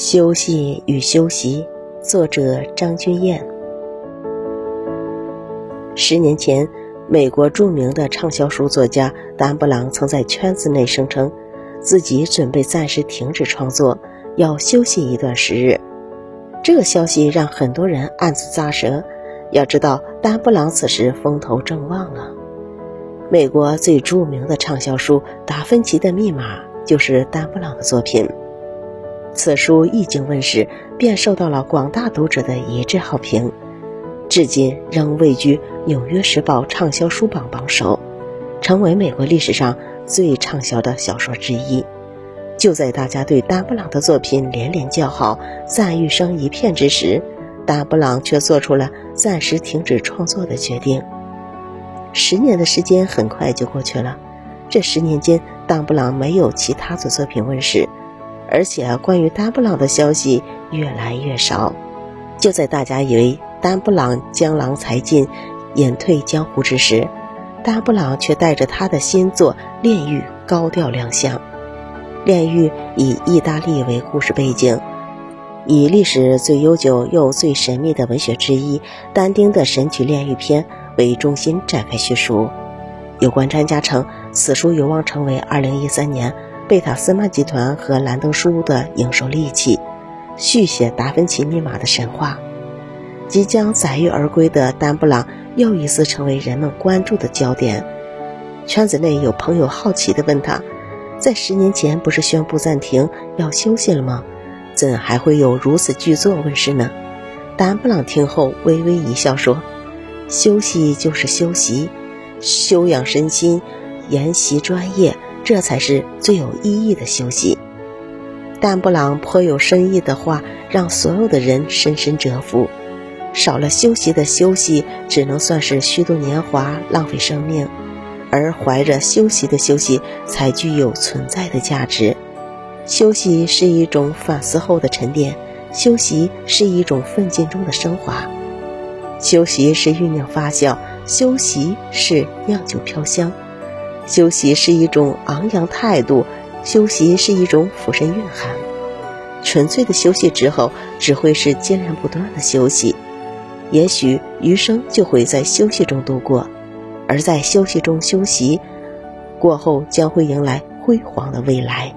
休息与休息，作者张君燕。十年前，美国著名的畅销书作家丹布朗曾在圈子内声称，自己准备暂时停止创作，要休息一段时日。这个消息让很多人暗自咂舌。要知道，丹布朗此时风头正旺啊！美国最著名的畅销书《达芬奇的密码》就是丹布朗的作品。此书一经问世，便受到了广大读者的一致好评，至今仍位居《纽约时报》畅销书榜榜首，成为美国历史上最畅销的小说之一。就在大家对丹布朗的作品连连叫好、赞誉声一片之时，丹布朗却做出了暂时停止创作的决定。十年的时间很快就过去了，这十年间，丹布朗没有其他的作品问世。而且，关于丹布朗的消息越来越少。就在大家以为丹布朗江郎才尽、隐退江湖之时，丹布朗却带着他的新作《炼狱》高调亮相。《炼狱》以意大利为故事背景，以历史最悠久又最神秘的文学之一——但丁的《神曲炼狱篇》为中心展开叙述。有关专家称，此书有望成为2013年。贝塔斯曼集团和兰登书屋的营收利器，续写达芬奇密码的神话。即将载誉而归的丹布朗又一次成为人们关注的焦点。圈子内有朋友好奇地问他：“在十年前不是宣布暂停要休息了吗？怎还会有如此巨作问世呢？”丹布朗听后微微一笑说：“休息就是休息，休养身心，研习专业。”这才是最有意义的休息。但布朗颇有深意的话，让所有的人深深折服。少了休息的休息，只能算是虚度年华、浪费生命；而怀着休息的休息，才具有存在的价值。休息是一种反思后的沉淀，休息是一种奋进中的升华，休息是酝酿发酵，休息是酿酒飘香。休息是一种昂扬态度，休息是一种俯身蕴含。纯粹的休息之后，只会是接连不断的休息。也许余生就会在休息中度过，而在休息中休息过后，将会迎来辉煌的未来。